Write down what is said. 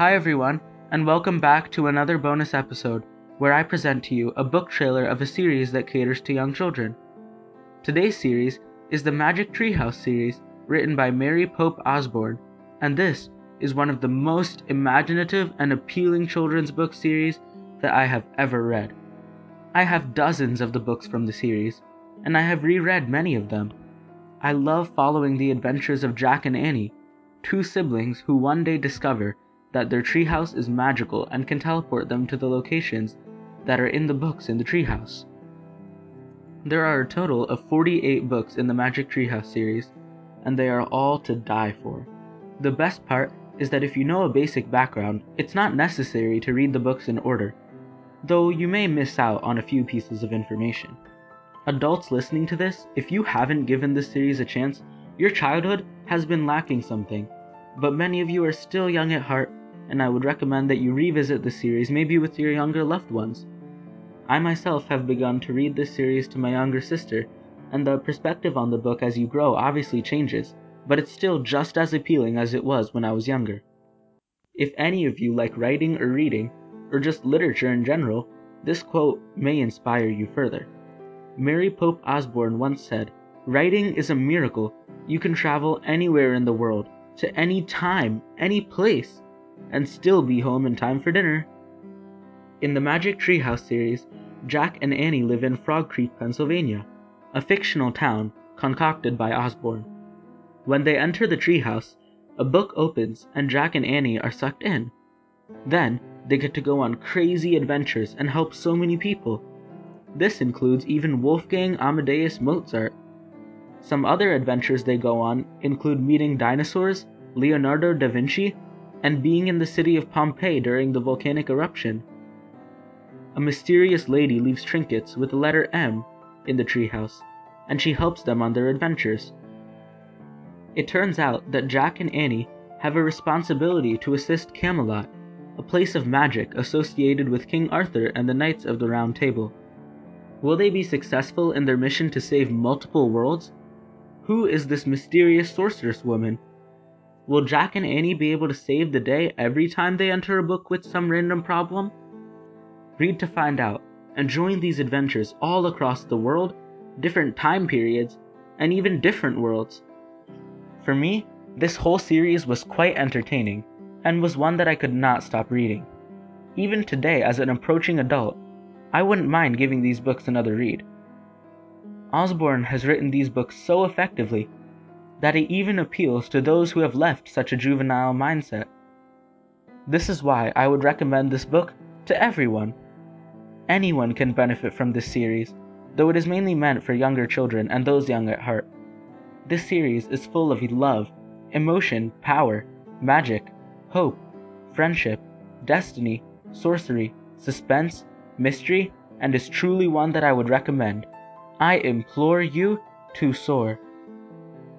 Hi, everyone, and welcome back to another bonus episode where I present to you a book trailer of a series that caters to young children. Today's series is the Magic Treehouse series written by Mary Pope Osborne, and this is one of the most imaginative and appealing children's book series that I have ever read. I have dozens of the books from the series, and I have reread many of them. I love following the adventures of Jack and Annie, two siblings who one day discover that their treehouse is magical and can teleport them to the locations that are in the books in the treehouse. There are a total of 48 books in the Magic Treehouse series, and they are all to die for. The best part is that if you know a basic background, it's not necessary to read the books in order, though you may miss out on a few pieces of information. Adults listening to this, if you haven't given this series a chance, your childhood has been lacking something, but many of you are still young at heart and I would recommend that you revisit the series maybe with your younger loved ones. I myself have begun to read this series to my younger sister, and the perspective on the book as you grow obviously changes, but it's still just as appealing as it was when I was younger. If any of you like writing or reading, or just literature in general, this quote may inspire you further. Mary Pope Osborne once said, Writing is a miracle. You can travel anywhere in the world, to any time, any place and still be home in time for dinner. In the Magic Treehouse series, Jack and Annie live in Frog Creek, Pennsylvania, a fictional town concocted by Osborne. When they enter the treehouse, a book opens and Jack and Annie are sucked in. Then, they get to go on crazy adventures and help so many people. This includes even Wolfgang Amadeus Mozart. Some other adventures they go on include meeting dinosaurs, Leonardo da Vinci, and being in the city of Pompeii during the volcanic eruption. A mysterious lady leaves trinkets with the letter M in the treehouse, and she helps them on their adventures. It turns out that Jack and Annie have a responsibility to assist Camelot, a place of magic associated with King Arthur and the Knights of the Round Table. Will they be successful in their mission to save multiple worlds? Who is this mysterious sorceress woman Will Jack and Annie be able to save the day every time they enter a book with some random problem? Read to find out, and join these adventures all across the world, different time periods, and even different worlds. For me, this whole series was quite entertaining, and was one that I could not stop reading. Even today, as an approaching adult, I wouldn't mind giving these books another read. Osborne has written these books so effectively that it even appeals to those who have left such a juvenile mindset. This is why I would recommend this book to everyone. Anyone can benefit from this series, though it is mainly meant for younger children and those young at heart. This series is full of love, emotion, power, magic, hope, friendship, destiny, sorcery, suspense, mystery, and is truly one that I would recommend. I implore you to soar.